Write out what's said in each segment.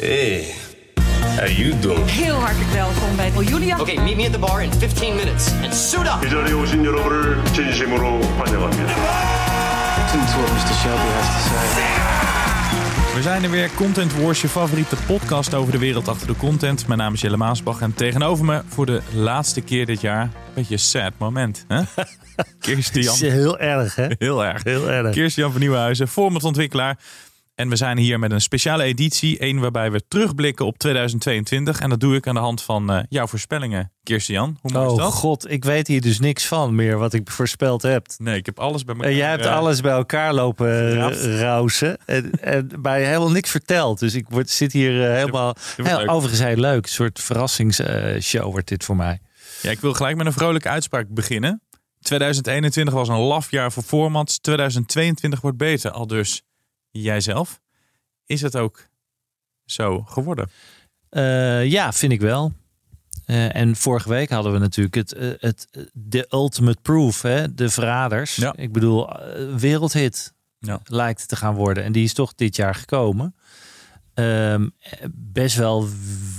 Hey, how you doing? Heel hartelijk welkom bij Julia. Okay, meet me at the bar in 15 minutes and suit up. 이 자리에 오신 여러분을 진심으로 환영합니다. We zijn er weer, Content Wars, je favoriete podcast over de wereld achter de content. Mijn naam is Jelle Maasbach en tegenover me voor de laatste keer dit jaar, beetje een sad moment, hè? Kirstian. Heel erg, hè? Heel erg. Heel erg. Kirstian van Nieuwenhuizen, formatontwikkelaar. En we zijn hier met een speciale editie, een waarbij we terugblikken op 2022. En dat doe ik aan de hand van eh, jouw voorspellingen, Kirstian. Hoe mooi is Oh dat? god, ik weet hier dus niks van meer wat ik voorspeld heb. Nee, ik heb alles bij elkaar. En jij hebt eh, alles bij elkaar lopen rausen. En, en mij helemaal niks verteld. Dus ik word, zit hier helemaal... Heel, leuk. overigens heel leuk. Een soort verrassingsshow wordt dit voor mij. Ja, ik wil gelijk met een vrolijke uitspraak beginnen. 2021 was een laf jaar voor formats. 2022 wordt beter. Al dus jijzelf. Is het ook zo geworden? Eh, ja, vind ik wel. Eh, en vorige week hadden we natuurlijk het, eh, het, de ultimate proof, hè? de verraders. Ja. Ik bedoel, wereldhit Ja. lijkt het te gaan worden. En die is toch dit jaar gekomen. Ehm, best wel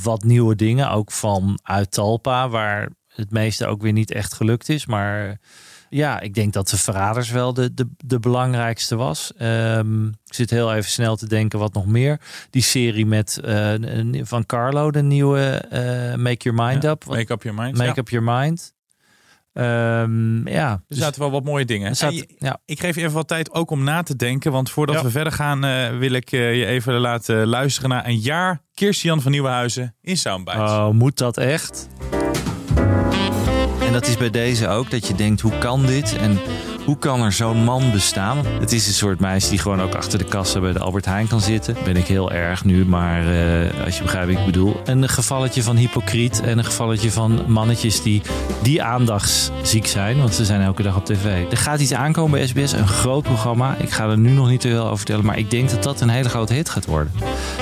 wat nieuwe dingen, ook van uit Talpa, waar het meeste ook weer niet echt gelukt is. Maar ja, ik denk dat de Verraders wel de, de, de belangrijkste was. Ehm, ik zit heel even snel te denken wat nog meer. Die serie met eh, van Carlo, de nieuwe eh, Make Your Mind Ja, Up. Make up your mind. Make ja. Up Your Mind. Ehm, ja, Er dus zaten wel wat mooie dingen. je- ja. ik geef je even wat tijd ook om na te denken. Want voordat Ja. we verder gaan, eh, wil ik je even laten luisteren naar een jaar Kirstian van Nieuwenhuizen in Soundbites. Oh, moet dat echt? En dat is bij deze ook, dat je denkt, hoe kan dit? En hoe kan er zo'n man bestaan? Het is een soort meisje die gewoon ook achter de kassa bij de Albert Heijn kan zitten. Ben ik heel erg nu, maar eh, als je begrijpt wat ik bedoel. Een gevalletje van hypocriet en een gevalletje van mannetjes die, die aandachtsziek zijn. Want ze zijn elke dag op tv. Er gaat iets aankomen bij SBS, een groot programma. Ik ga er nu nog niet te veel over vertellen, maar ik denk dat dat een hele grote hit gaat worden.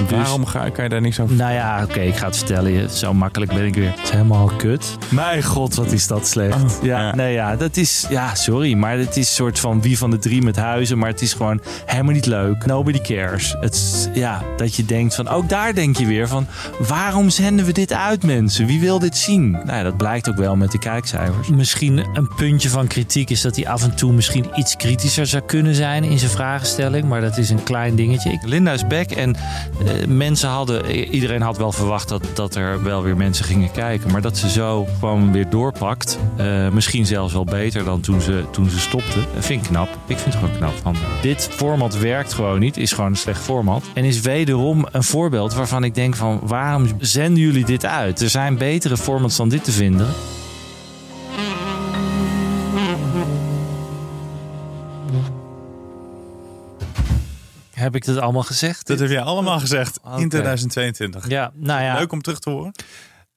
Dus- Waarom ga, kan je daar niks over nou ja, oké, ik ga het vertellen. Zo makkelijk ben ik weer. Het is helemaal kut. Mijn god, wat is dat slecht. Oh, ja, ja. nee, ja, dat is... Ja, sorry, maar het is een soort van wie van de drie met huizen. Maar het is gewoon helemaal niet leuk. Nobody cares. Het ja, dat je denkt van... Ook daar denk je weer van... Waarom zenden we dit uit, mensen? Wie wil dit zien? Nou ja, dat blijkt ook wel met de kijkcijfers. Misschien een puntje van kritiek is dat hij af en toe misschien iets kritischer zou kunnen zijn in zijn vragenstelling. Maar dat is een klein dingetje. Linda is back en eh, mensen hadden, iedereen had wel verwacht dat, dat er wel weer mensen gingen kijken. Maar dat ze zo gewoon weer doorpakt. eh, misschien zelfs wel beter dan toen ze, toen ze. Eh, vind ik knap. Ik vind het gewoon knap. Dit format werkt gewoon niet. Is gewoon een slecht format. En is wederom een voorbeeld waarvan ik denk van waarom zenden jullie dit uit? Er zijn betere formats dan dit te vinden. Heb ik dat allemaal gezegd? Dat heb jij allemaal gezegd in 2022. Ja, nou ja. Leuk om terug te horen.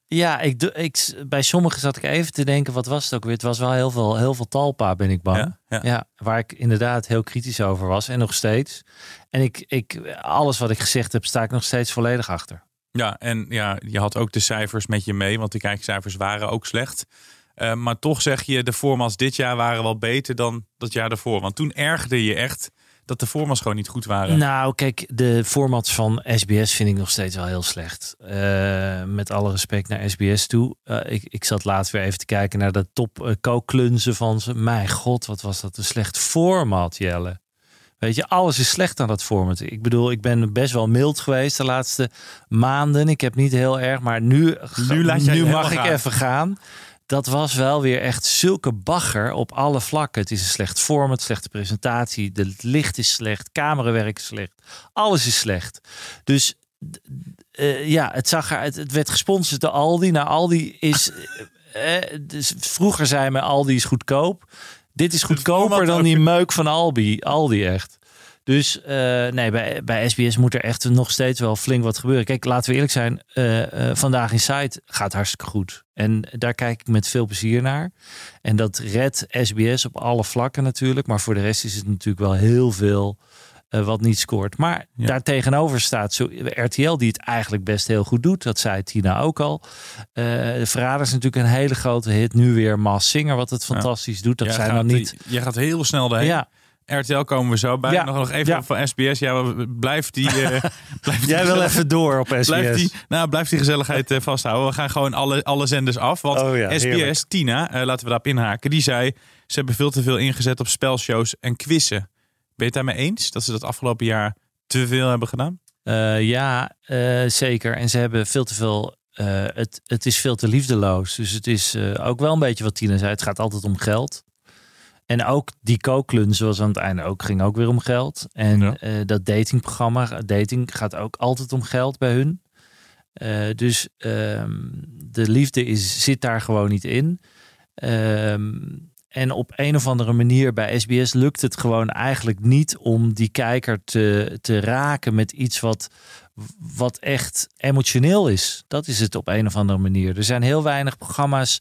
Ja, ik, ik, bij sommigen zat ik even te denken, wat was het ook weer? Het was wel heel veel, heel veel talpa, ben ik bang. Ja, ja. waar ik inderdaad heel kritisch over was en nog steeds. En ik, ik, alles wat ik gezegd heb, sta ik nog steeds volledig achter. Ja, en ja, je had ook de cijfers met je mee, want de kijkcijfers waren ook slecht. Eh, maar toch zeg je, de formats dit jaar waren wel beter dan dat jaar daarvoor. Want toen ergerde je echt dat de formats gewoon niet goed waren. Nou, kijk, de formats van SBS vind ik nog steeds wel heel slecht. Eh, met alle respect naar SBS toe. Eh, ik, ik zat laatst weer even te kijken naar de top uh, kookklunzen van ze. Mijn god, wat was dat een slecht format, Jelle. Weet je, alles is slecht aan dat format. Ik bedoel, ik ben best wel mild geweest de laatste maanden. Ik heb niet heel erg, maar nu, Nu laat nu mag ik gaan. even gaan. Dat was wel weer echt zulke bagger op alle vlakken. Het is een slecht format, slechte presentatie. Het licht is slecht, camerawerk is slecht. Alles is slecht. Dus eh, ja, het, zag er, het, het werd gesponsord door Aldi. Nou, Aldi is... eh, eh, dus vroeger zei men Aldi is goedkoop. Dit is goedkoper dan die meuk van Aldi. Aldi echt. Dus eh, nee, bij, bij SBS moet er echt nog steeds wel flink wat gebeuren. Kijk, laten we eerlijk zijn. eh, eh, vandaag in site gaat hartstikke goed. En daar kijk ik met veel plezier naar. En dat redt SBS op alle vlakken natuurlijk. Maar voor de rest is het natuurlijk wel heel veel wat niet scoort. Maar Ja. daar tegenover staat zo, RTL die het eigenlijk best heel goed doet. Dat zei Tina ook al. Verrader is natuurlijk een hele grote hit. Nu weer Mas Singer wat het fantastisch doet. Dat Jij zijn dan niet... Jij gaat heel snel daarheen. Ja, RTL komen we zo bij. Ja. Nog, nog even Ja. van SBS. Ja, blijf die... eh, blijf die jij wil even door op SBS. Blijf die, nou, blijf die gezelligheid eh, vasthouden. We gaan gewoon alle, alle zenders af. Want Oh ja, SBS, heerlijk. Tina, eh, laten we daarop inhaken. Die zei, ze hebben veel te veel ingezet op spelshows en quizzen. Ben je het daarmee eens? Dat ze dat afgelopen jaar te veel hebben gedaan? Eh, ja, eh, zeker. En ze hebben veel te veel. eh, het, het is veel te liefdeloos. Dus het is eh, ook wel een beetje wat Tina zei. Het gaat altijd om geld. En ook die kooklun, zoals aan het einde ook, ging ook weer om geld. En Ja. eh, dat datingprogramma, dating gaat ook altijd om geld bij hun. Eh, dus ehm, de liefde is, zit daar gewoon niet in. Ehm, en op een of andere manier bij SBS lukt het gewoon eigenlijk niet om die kijker te, te raken met iets wat, wat echt emotioneel is. Dat is het op een of andere manier. Er zijn heel weinig programma's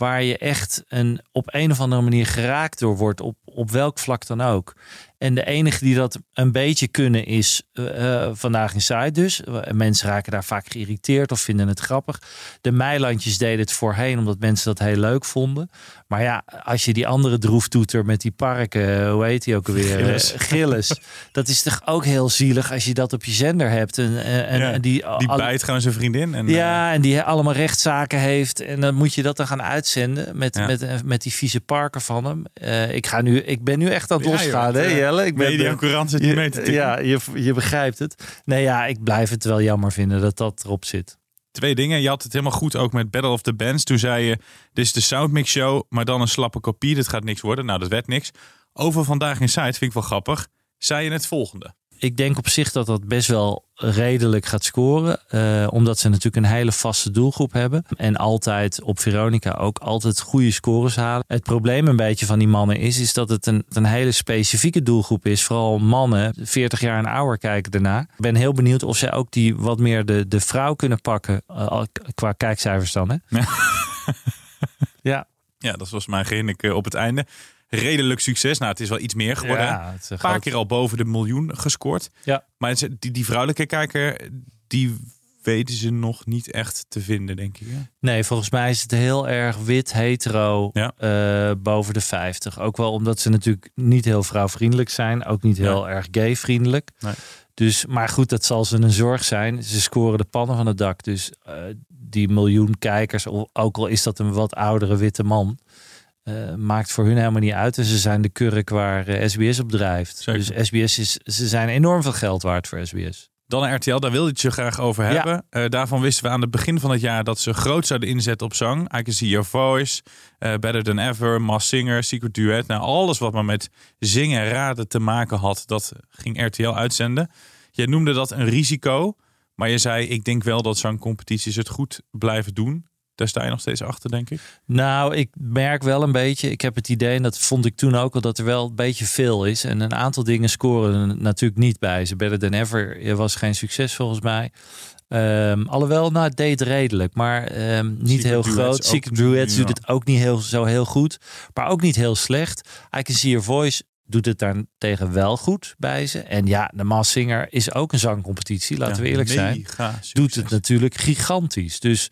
waar je echt een, op een of andere manier geraakt door wordt, op, op welk vlak dan ook. En de enige die dat een beetje kunnen is eh, eh, vandaag in site dus. Eh, Mensen raken daar vaak geïrriteerd of vinden het grappig. De Meilandjes deden het voorheen omdat mensen dat heel leuk vonden. Maar ja, als je die andere droeftoeter met die parken, hoe heet die ook alweer? Gilles. Gilles. Dat is toch ook heel zielig als je dat op je zender hebt. En, en, Ja, en die, Die bijt gewoon zijn vriendin. En, ja, en die allemaal rechtszaken heeft. En dan moet je dat dan gaan uitzenden met, Ja. met, met die vieze parken van hem. Ik, ga nu, ik ben nu echt aan het Ja, losgaan, hè Ik ben zit je mee te ja, je, je begrijpt het. Nee, ja, ik blijf het wel jammer vinden dat dat erop zit. Twee dingen. Je had het helemaal goed ook met Battle of the Bands. Toen zei je, dit is de Soundmix Show, maar dan een slappe kopie. Dit gaat niks worden. Nou, dat werd niks. Over Vandaag in Site vind ik wel grappig. Zei je het volgende. Ik denk op zich dat dat best wel redelijk gaat scoren. eh, omdat ze natuurlijk een hele vaste doelgroep hebben. En altijd op Veronica ook altijd goede scores halen. Het probleem een beetje van die mannen is, is dat het een, een hele specifieke doelgroep is. Vooral mannen, 40 jaar en ouder kijken daarna. Ik ben heel benieuwd of zij ook die wat meer de, de vrouw kunnen pakken. eh, qua kijkcijfers dan. Hè? ja, Ja, dat was mijn grinnik eh, op het einde. Redelijk succes. Nou, het is wel iets meer geworden. ja een paar groot- keer al boven de miljoen gescoord. Ja. Maar die, die vrouwelijke kijker, die weten ze nog niet echt te vinden, denk ik. hè? Nee, volgens mij is het heel erg wit, hetero, Ja. eh, boven de 50. Ook wel omdat ze natuurlijk niet heel vrouwvriendelijk zijn. Ook niet heel erg gay-vriendelijk. Nee. Dus, maar goed, dat zal ze een zorg zijn. Ze scoren de pannen van het dak. Dus eh, die miljoen kijkers, ook al is dat een wat oudere witte man... eh, maakt voor hun helemaal niet uit. En ze zijn de kurk waar eh, SBS op drijft. Zeker. Dus SBS is, ze zijn enorm veel geld waard voor SBS. Dan RTL, daar wilde je het je graag over Ja. hebben. Eh, daarvan wisten we aan het begin van het jaar dat ze groot zouden inzetten op zang. I Can See Your Voice, eh, Better Than Ever, Mass Singer, Secret Duet. Nou, alles wat maar met zingen en raden te maken had, dat ging RTL uitzenden. Jij noemde dat een risico, maar je zei, ik denk wel dat zangcompetities het goed blijven doen. Daar sta je nog steeds achter, denk ik. Nou, ik merk wel een beetje. Ik heb het idee, en dat vond ik toen ook al, dat er wel een beetje veel is. En een aantal dingen scoren er natuurlijk niet bij. Ze Better Than Ever was geen succes volgens mij. Ehm, alhoewel, nou, het deed redelijk, maar ehm, niet Secret heel groot. Secret niet, Duets doet het ook niet heel, zo heel goed, maar ook niet heel slecht. I Can See Your Voice doet het daartegen wel goed bij ze. En ja, de Maas Singer is ook een zangcompetitie, laten we eerlijk zijn succes. doet het natuurlijk gigantisch. Dus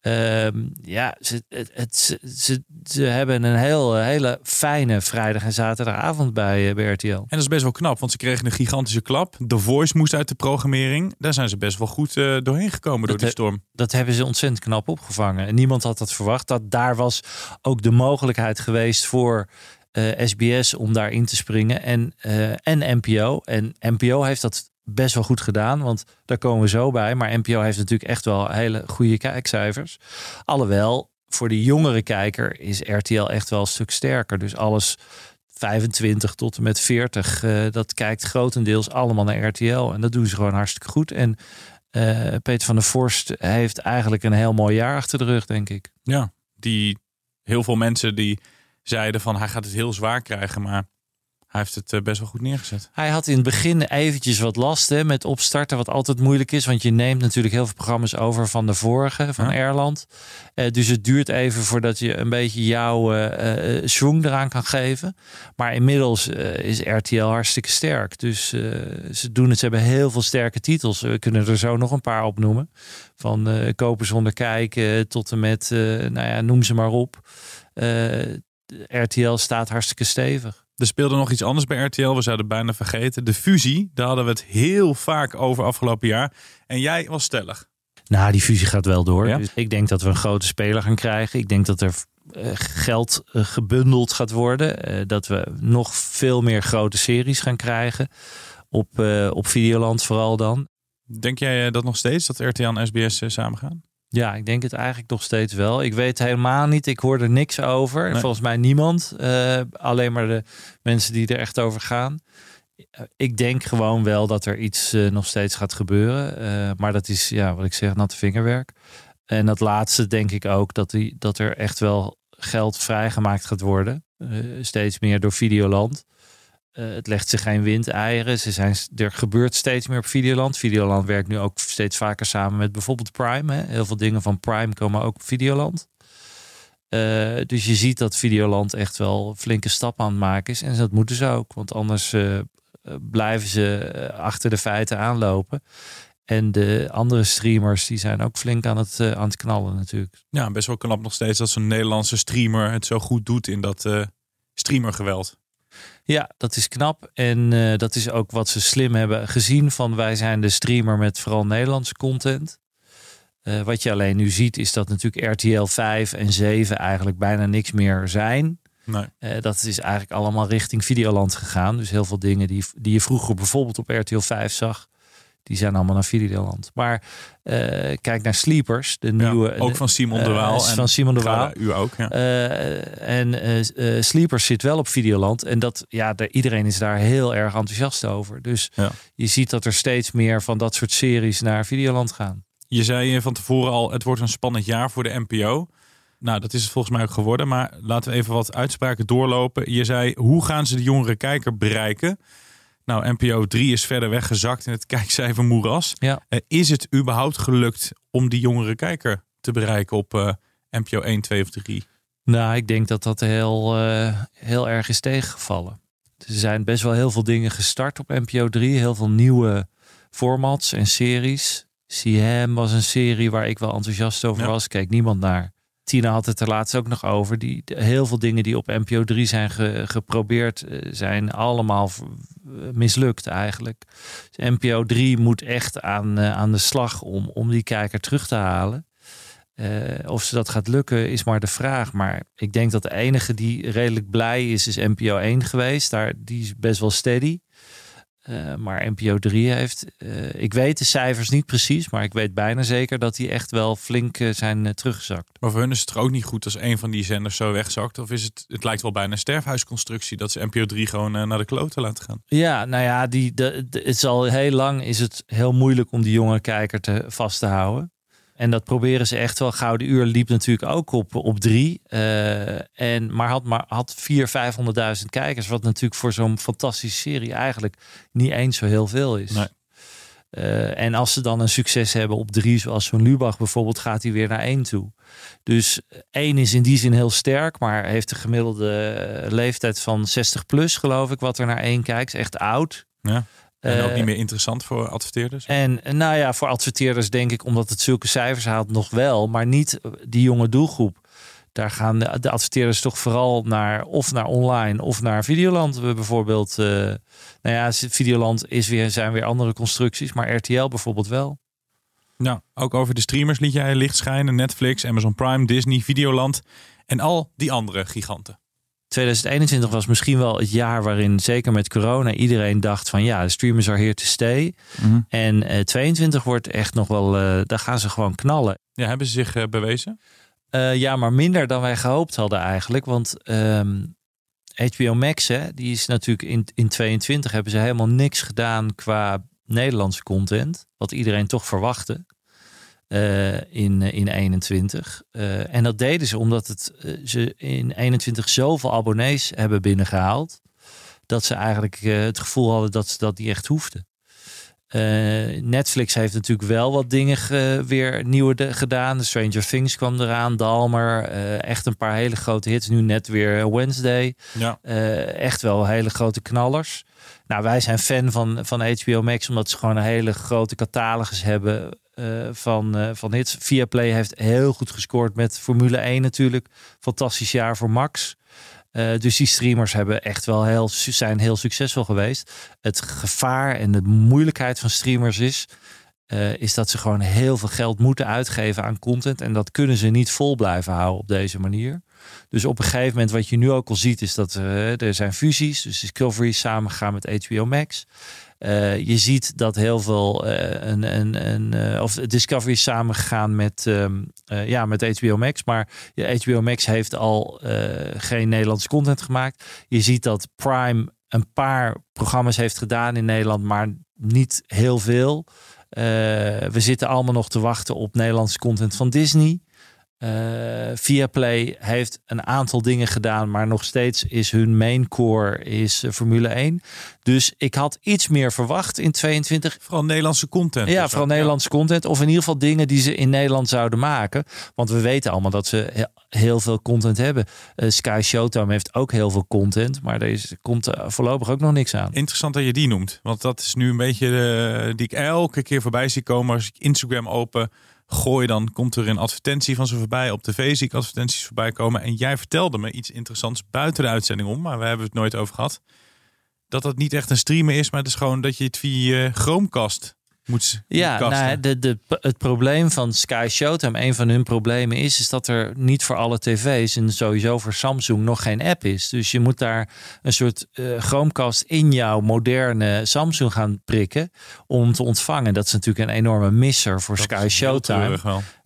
ehm, ja, ze, het, het- ze, ze, ze hebben een heel, hele fijne vrijdag en zaterdagavond bij, eh, bij RTL. En dat is best wel knap, want ze kregen een gigantische klap. The Voice moest uit de programmering. Daar zijn ze best wel goed eh, doorheen gekomen door die he- storm. Dat hebben ze ontzettend knap opgevangen. En niemand had dat verwacht. Dat daar was ook de mogelijkheid geweest voor eh, SBS om daarin te springen. En, eh, en NPO. En NPO heeft dat best wel goed gedaan. Want daar komen we zo bij. Maar NPO heeft natuurlijk echt wel hele goede kijkcijfers. Alhoewel, voor de jongere kijker is RTL echt wel een stuk sterker. Dus alles 25 tot en met 40, eh, dat kijkt grotendeels allemaal naar RTL. En dat doen ze gewoon hartstikke goed. En eh, Peter van der Vorst heeft eigenlijk een heel mooi jaar achter de rug, denk ik. Ja, die heel veel mensen die zeiden van hij gaat het heel zwaar krijgen, maar Hij heeft het eh, best wel goed neergezet. Hij had in het begin eventjes wat last hè, met opstarten, wat altijd moeilijk is. Want je neemt natuurlijk heel veel programma's over van de vorige, van Ja. Erland. Eh, dus het duurt even voordat je een beetje jouw swing eraan kan geven. Maar inmiddels is RTL hartstikke sterk. Dus ze doen het, ze hebben heel veel sterke titels. We kunnen er zo nog een paar opnoemen. Van kopen zonder kijken tot en met, nou ja, noem ze maar op. RTL staat hartstikke stevig. Er speelde nog iets anders bij RTL. We zouden bijna vergeten. De fusie. Daar hadden we het heel vaak over afgelopen jaar. En jij was stellig. Nou, die fusie gaat wel door. Ja? Dus ik denk dat we een grote speler gaan krijgen. Ik denk dat er eh, geld eh, gebundeld gaat worden. Eh, dat we nog veel meer grote series gaan krijgen. Op, eh, op Videoland vooral dan. Denk jij dat nog steeds? Dat RTL en SBS samen gaan? Ja, ik denk het eigenlijk nog steeds wel. Ik weet helemaal niet. Ik hoor er niks over. Nee. Volgens mij niemand. Eh, alleen maar de mensen die er echt over gaan. Eh, Ik denk gewoon wel dat er iets eh, nog steeds gaat gebeuren. Maar dat is, ja, wat ik zeg, natte vingerwerk. En dat laatste denk ik ook dat, die, dat er echt wel geld vrijgemaakt gaat worden. Steeds meer door Videoland. Eh, het legt zich geen windeieren. Ze zijn, er gebeurt steeds meer op Videoland. Videoland werkt nu ook steeds vaker samen met bijvoorbeeld Prime. Hè. Heel veel dingen van Prime komen ook op Videoland. Eh, dus je ziet dat Videoland echt wel flinke stap aan het maken is. En dat moeten ze ook. Want anders eh, blijven ze achter de feiten aanlopen. En de andere streamers die zijn ook flink aan het, aan het knallen natuurlijk. Ja, best wel knap nog steeds dat zo'n Nederlandse streamer het zo goed doet in dat streamergeweld. Ja, dat is knap. En eh, dat is ook wat ze slim hebben gezien. Van wij zijn de streamer met vooral Nederlandse content. Eh, wat je alleen nu ziet is dat natuurlijk RTL 5 en 7 eigenlijk bijna niks meer zijn. Nee. Eh, dat is eigenlijk allemaal richting Videoland gegaan. Dus heel veel dingen die, die je vroeger bijvoorbeeld op RTL 5 zag, die zijn allemaal naar Videoland. Maar eh, kijk naar Sleepers, de Ja, nieuwe. ook van Simon de eh, Waal. en van Simon de Waal. U ook, ja. Eh, en Sleepers zit wel op Videoland. En dat, ja, iedereen is daar heel erg enthousiast over. Dus Ja. je ziet dat er steeds meer van dat soort series naar Videoland gaan. Je zei van tevoren al, het wordt een spannend jaar voor de NPO. Nou, dat is het volgens mij ook geworden. Maar laten we even wat uitspraken doorlopen. Je zei, hoe gaan ze de jongere kijker bereiken? Nou, NPO 3 is verder weggezakt in het kijkcijfer moeras. Ja. Eh, is het überhaupt gelukt om die jongere kijker te bereiken op eh, NPO 1, 2 of 3? Nou, ik denk dat dat heel, eh, heel erg is tegengevallen. Er zijn best wel heel veel dingen gestart op NPO 3. Heel veel nieuwe formats en series. CM was een serie waar ik wel enthousiast over Ja. was. Keek niemand naar. Tina had het er laatst ook nog over. Die, heel veel dingen die op NPO 3 zijn ge- geprobeerd, eh, zijn allemaal v- mislukt eigenlijk. Dus NPO 3 moet echt aan, eh, aan de slag om, om die kijker terug te halen. Eh, of ze dat gaat lukken is maar de vraag. Maar ik denk dat de enige die redelijk blij is, is NPO 1 geweest. Daar, die is best wel steady. Eh, maar NPO 3 heeft, eh, ik weet de cijfers niet precies, maar ik weet bijna zeker dat die echt wel flink eh, zijn teruggezakt. Maar voor hun is het ook niet goed als een van die zenders zo wegzakt? Of is het, het lijkt wel bijna een sterfhuisconstructie dat ze NPO 3 gewoon naar de kloten laten gaan? Ja, nou ja, die, de, de- het is al heel lang is het heel moeilijk om die jonge kijker te, vast te houden. En dat proberen ze echt wel. Gouden Uur liep natuurlijk ook op, op drie. eh, en, maar had, maar had vier, vijfhonderdduizend kijkers. Wat natuurlijk voor zo'n fantastische serie eigenlijk niet eens zo heel veel is. Nee. Eh, en als ze dan een succes hebben op drie, zoals zo'n Lubach bijvoorbeeld, gaat hij weer naar één toe. Dus één is in die zin heel sterk, maar heeft de gemiddelde eh, leeftijd van 60 plus, geloof ik, wat er naar één kijkt. Is echt oud. Ja. En ook Eh, niet meer interessant voor adverteerders? En eh, nou ja, voor adverteerders denk ik, omdat het zulke cijfers haalt, nog wel, maar niet eh, die jonge doelgroep. Daar gaan de, de adverteerders toch vooral naar of naar online of naar Videoland. We bijvoorbeeld, eh, nou ja, Videoland is weer, zijn weer andere constructies, maar RTL bijvoorbeeld wel. Nou, ook over de streamers liet jij licht schijnen. Netflix, Amazon Prime, Disney, Videoland en al die andere giganten. 2021 was misschien wel het jaar waarin, zeker met corona, iedereen dacht van ja, de streamers are here to stay. En eh 22 wordt echt nog wel, eh, daar gaan ze gewoon knallen. Ja, hebben ze zich eh, bewezen? Eh, ja, maar minder dan wij gehoopt hadden eigenlijk. Want ehm, HBO Max, hè, die is natuurlijk in, in 22 hebben ze helemaal niks gedaan qua Nederlandse content. Wat iedereen toch verwachtte. Eh, in, eh, in 21. Eh, en dat deden ze omdat het, ze in 21 zoveel abonnees hebben binnengehaald. dat ze eigenlijk het gevoel hadden dat ze dat niet echt hoefden. Eh, Netflix heeft natuurlijk wel wat dingen ge- weer nieuwe de- gedaan. Stranger Things kwam eraan, Dalmer. eh, echt een paar hele grote hits. Nu net weer Wednesday. Ja. Eh, echt wel hele grote knallers. Nou, wij zijn fan van, van HBO Max omdat ze gewoon een hele grote catalogus hebben van, van hits. Viaplay heeft heel goed gescoord met Formule 1 natuurlijk. Fantastisch jaar voor Max. Eh, dus die streamers hebben echt wel heel, zijn heel succesvol geweest. Het gevaar en de moeilijkheid van streamers is, eh, is dat ze gewoon heel veel geld moeten uitgeven aan content. En dat kunnen ze niet vol blijven houden op deze manier. Dus op een gegeven moment, wat je nu ook al ziet, is dat er, er zijn fusies. Dus Discovery is samengegaan met HBO Max. Eh, je ziet dat heel veel eh, een, een, een, eh, of Discovery is samengegaan met, ehm, eh, ja, met HBO Max. Maar HBO Max heeft al geen Nederlandse content gemaakt. Je ziet dat Prime een paar programma's heeft gedaan in Nederland, maar niet heel veel. We zitten allemaal nog te wachten op Nederlandse content van Disney. Eh Viaplay heeft een aantal dingen gedaan, maar nog steeds is hun main core is eh, Formule 1. Dus ik had iets meer verwacht in 22. Vooral Nederlandse content. Ja, vooral Nederlandse content. Of in ieder geval dingen die ze in Nederland zouden maken. Want we weten allemaal dat ze he- heel veel content hebben. Eh, Sky Showtime heeft ook heel veel content. Maar er komt eh, voorlopig ook nog niks aan. Interessant dat je die noemt. Want dat is nu een beetje die ik elke keer voorbij zie komen. Als ik Instagram open gooi, dan komt er een advertentie van ze voorbij. Op tv zie ik advertenties voorbij komen. En jij vertelde me iets interessants buiten de uitzending om. Maar we hebben het nooit over gehad. Dat dat niet echt een streamen is. Maar het is gewoon dat je het via je Chromecast moet Ja, nou, de, de, het probleem van Sky Showtime, een van hun problemen is, is dat er niet voor alle tv's en sowieso voor Samsung nog geen app is. Dus je moet daar een soort eh Chromecast in jouw moderne Samsung gaan prikken om te ontvangen. Dat is natuurlijk een enorme misser voor Dat Sky Showtime.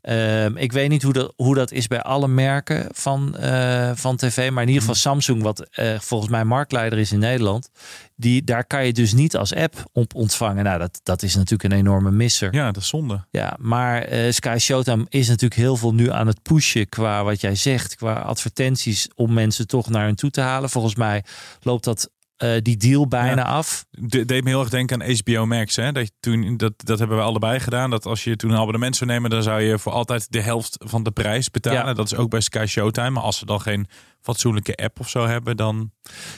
Ehm, ik weet niet hoe dat, hoe dat is bij alle merken van, eh, van tv. Maar in ieder geval Samsung, wat eh, volgens mij marktleider is in Nederland. Die, daar kan je dus niet als app op ontvangen. Nou, dat, dat is natuurlijk een enorme misser. Ja, dat is zonde. Ja, maar eh, Sky Showtime is natuurlijk heel veel nu aan het pushen qua wat jij zegt, qua advertenties om mensen toch naar hun toe te halen. Volgens mij loopt dat eh, die deal bijna Ja. af. De, deed me heel erg denken aan HBO Max. Hè? Dat, toen, dat, dat hebben we allebei gedaan. Dat als je toen een abonnement zou nemen, dan zou je voor altijd de helft van de prijs betalen. Ja. Dat is ook bij Sky Showtime. Maar als ze dan geen fatsoenlijke app of zo hebben, dan.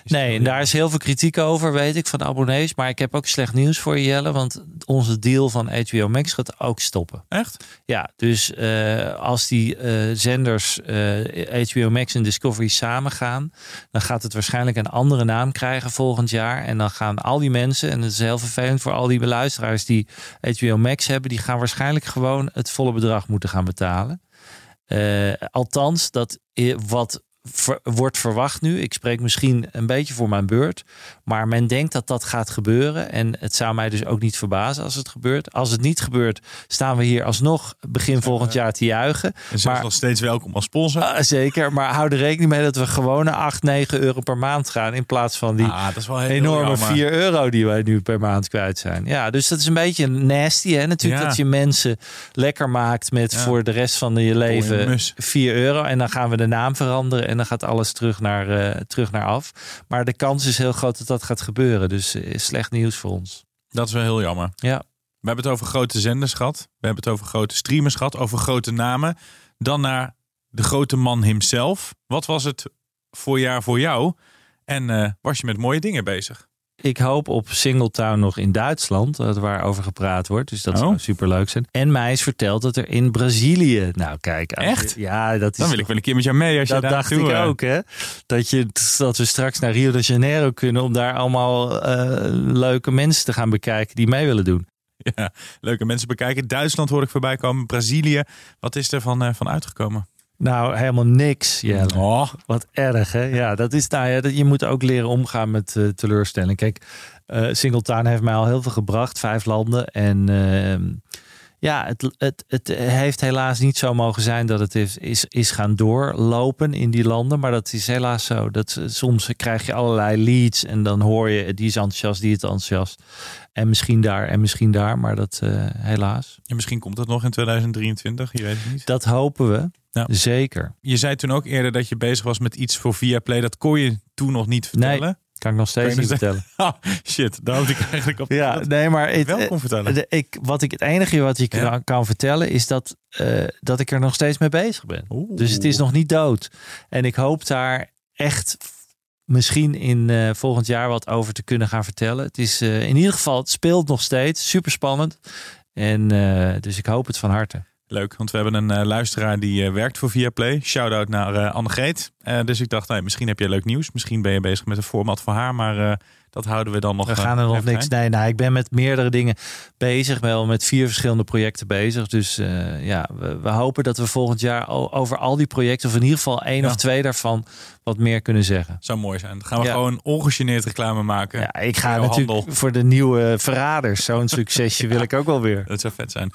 Nee, en daar is heel veel kritiek over, weet ik, van abonnees. Maar ik heb ook slecht nieuws voor je, Jelle. Want onze deal van HBO Max gaat ook stoppen. Echt? Ja, dus eh, als die eh, zenders eh, HBO Max en Discovery samen gaan, dan gaat het waarschijnlijk een andere naam krijgen volgend jaar. En dan gaan al die mensen, en het is heel vervelend voor al die beluisteraars die HBO Max hebben, die gaan waarschijnlijk gewoon het volle bedrag moeten gaan betalen. Eh, althans, dat wat ver- wordt verwacht nu. Ik spreek misschien een beetje voor mijn beurt. Maar men denkt dat dat gaat gebeuren. En het zou mij dus ook niet verbazen als het gebeurt. Als het niet gebeurt, staan we hier alsnog begin volgend jaar te juichen. En Maar- nog steeds welkom als sponsor. Ah, zeker, maar hou er rekening mee dat we gewoon naar 8, 9 euro per maand gaan. In plaats van die ah, enorme jammer. 4 euro die wij nu per maand kwijt zijn. Ja, dus dat is een beetje nasty hè. Natuurlijk Ja. dat je mensen lekker maakt met Ja. voor de rest van je leven mus. 4 euro. En dan gaan we de naam veranderen en dan gaat alles terug naar, eh, terug naar af. Maar de kans is heel groot dat dat gaat gebeuren. Dus eh, slecht nieuws voor ons. Dat is wel heel jammer. Ja. We hebben het over grote zenders gehad. We hebben het over grote streamers gehad. Over grote namen. Dan naar de grote man himself. Wat was het voorjaar voor jou? En eh, was je met mooie dingen bezig? Ik hoop op Singletown nog in Duitsland, waar over gepraat wordt. Dus dat Oh. zou super leuk zijn. En mij is verteld dat er in Brazilië. Nou, kijk. Echt? je- Ja, dat is. Dan wil ik wel een keer met jou mee als je dat daar dacht ik ook, hè? Dat, je, dat we straks naar Rio de Janeiro kunnen om daar allemaal eh, leuke mensen te gaan bekijken die mee willen doen. Ja, leuke mensen bekijken. Duitsland hoor ik voorbij komen. Brazilië. Wat is er van, eh, van uitgekomen? Nou, helemaal niks. Ja, Oh, Wat erg, hè? Ja, dat is nou ja, dat, je moet ook leren omgaan met eh, teleurstelling. Kijk, eh Singletown heeft mij al heel veel gebracht, vijf landen. En ehm, ja, het, het, het heeft helaas niet zo mogen zijn dat het is, is, is gaan doorlopen in die landen. Maar dat is helaas zo. Dat, eh, soms krijg je allerlei leads en dan hoor je die is enthousiast, die is enthousiast. En misschien daar en misschien daar, maar dat eh, helaas. en misschien komt dat nog in 2023. Je weet het niet. Dat hopen we. Ja. Zeker. Je zei toen ook eerder dat je bezig was met iets voor Viaplay. Dat kon je toen nog niet vertellen. Kan ik nog steeds niet vertellen. Oh, shit, daar had ik eigenlijk op. Ja, nee, maar het, wel kon vertellen. de- ik, wat ik, het enige wat ik Ja. kan, kan vertellen is dat, eh, dat ik er nog steeds mee bezig ben. Oeh. Dus het is nog niet dood. En ik hoop daar echt misschien in eh, volgend jaar wat over te kunnen gaan vertellen. Het is eh, in ieder geval, het speelt nog steeds. Super spannend. En eh, dus ik hoop het van harte. Leuk, want we hebben een eh, luisteraar die eh, werkt voor Viaplay. Shout-out naar eh Annegreet. Dus ik dacht, nee, misschien heb je leuk nieuws. Misschien ben je bezig met een format voor haar. Maar dat houden we dan nog. We gaan er nog niks. zijn. Nee, nou, ik ben met meerdere dingen bezig. Wel met vier verschillende projecten bezig. Dus ja, we, we hopen dat we volgend jaar over al die projecten, of in ieder geval één Ja. of twee daarvan, wat meer kunnen zeggen. Zou mooi zijn. Dan gaan we Ja. gewoon ongegeneerd reclame maken. Ja, ik ga natuurlijk handel. voor de nieuwe verraders. Zo'n succesje wil ik ook wel weer. Dat zou vet zijn.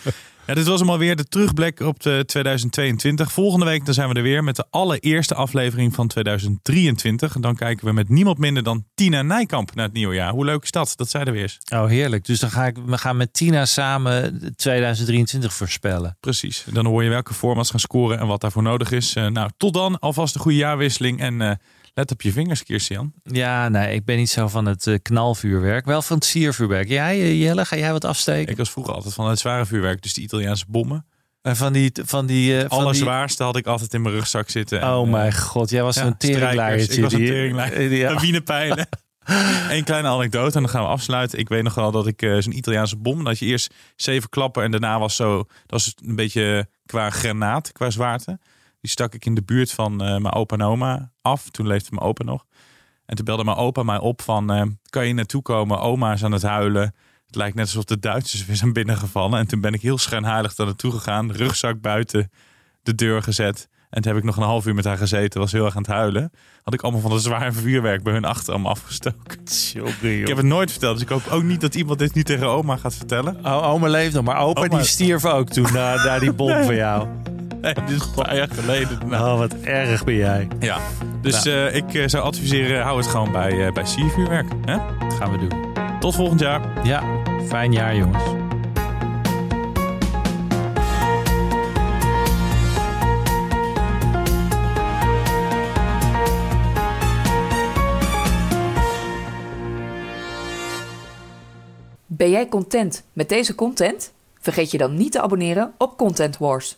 Ja, dit was hem alweer de terugblik op de 2022. Volgende week dan zijn we er weer met de allereerste aflevering van 2023. En dan kijken we met niemand minder dan Tina Nijkamp naar het nieuwe jaar. Hoe leuk is dat? Dat zeiden we eerst. Oh, heerlijk. Dus dan ga ik, we gaan met Tina samen 2023 voorspellen. Precies. Dan hoor je welke formats gaan scoren en wat daarvoor nodig is. Eh, nou, tot dan. Alvast een goede jaarwisseling. En eh, let op je vingers, Kirstian. Ja, nee, ik ben niet zo van het eh, knalvuurwerk. Wel van het siervuurwerk. Jij, eh, Jelle, ga jij wat afsteken? Ik was vroeger altijd van het zware vuurwerk. Dus die Italiaanse bommen. En van die, van die, eh, van die- Allerzwaarste had ik altijd in mijn rugzak zitten. En, Oh mijn god, jij was ja, een teringleiertje. Ik was een teringleier. Ja. Eén kleine anekdote en dan gaan we afsluiten. Ik weet nog wel dat ik eh, zo'n Italiaanse bom, dat je eerst zeven klappen en daarna was zo, dat was een beetje qua granaat, qua zwaarte. Die stak ik in de buurt van eh, mijn opa en oma af. Toen leefde mijn opa nog. En toen belde mijn opa mij op van, eh, kan je naartoe komen? Oma is aan het huilen. Het lijkt net alsof de Duitsers weer zijn binnengevallen. En toen ben ik heel schijnheilig daar naartoe gegaan. Rugzak buiten de deur gezet. En toen heb ik nog een half uur met haar gezeten. Was heel erg aan het huilen. Had ik allemaal van de zware vuurwerk bij hun achterarm afgestoken. Ik heb het nooit verteld. Dus ik hoop ook niet dat iemand dit nu tegen oma gaat vertellen. Oma leeft nog, maar opa Oma- die stierf ook toen na, na die bom van jou. Nee, dit is een paar jaar geleden. Nou, Oh, wat erg ben jij. ja. Dus eh, ik eh, zou adviseren, hou het gewoon bij, eh bij siervuurwerk. Hè? Dat gaan we doen. Tot volgend jaar. Ja, fijn jaar jongens. Ben jij content met deze content? Vergeet je dan niet te abonneren op Content Wars.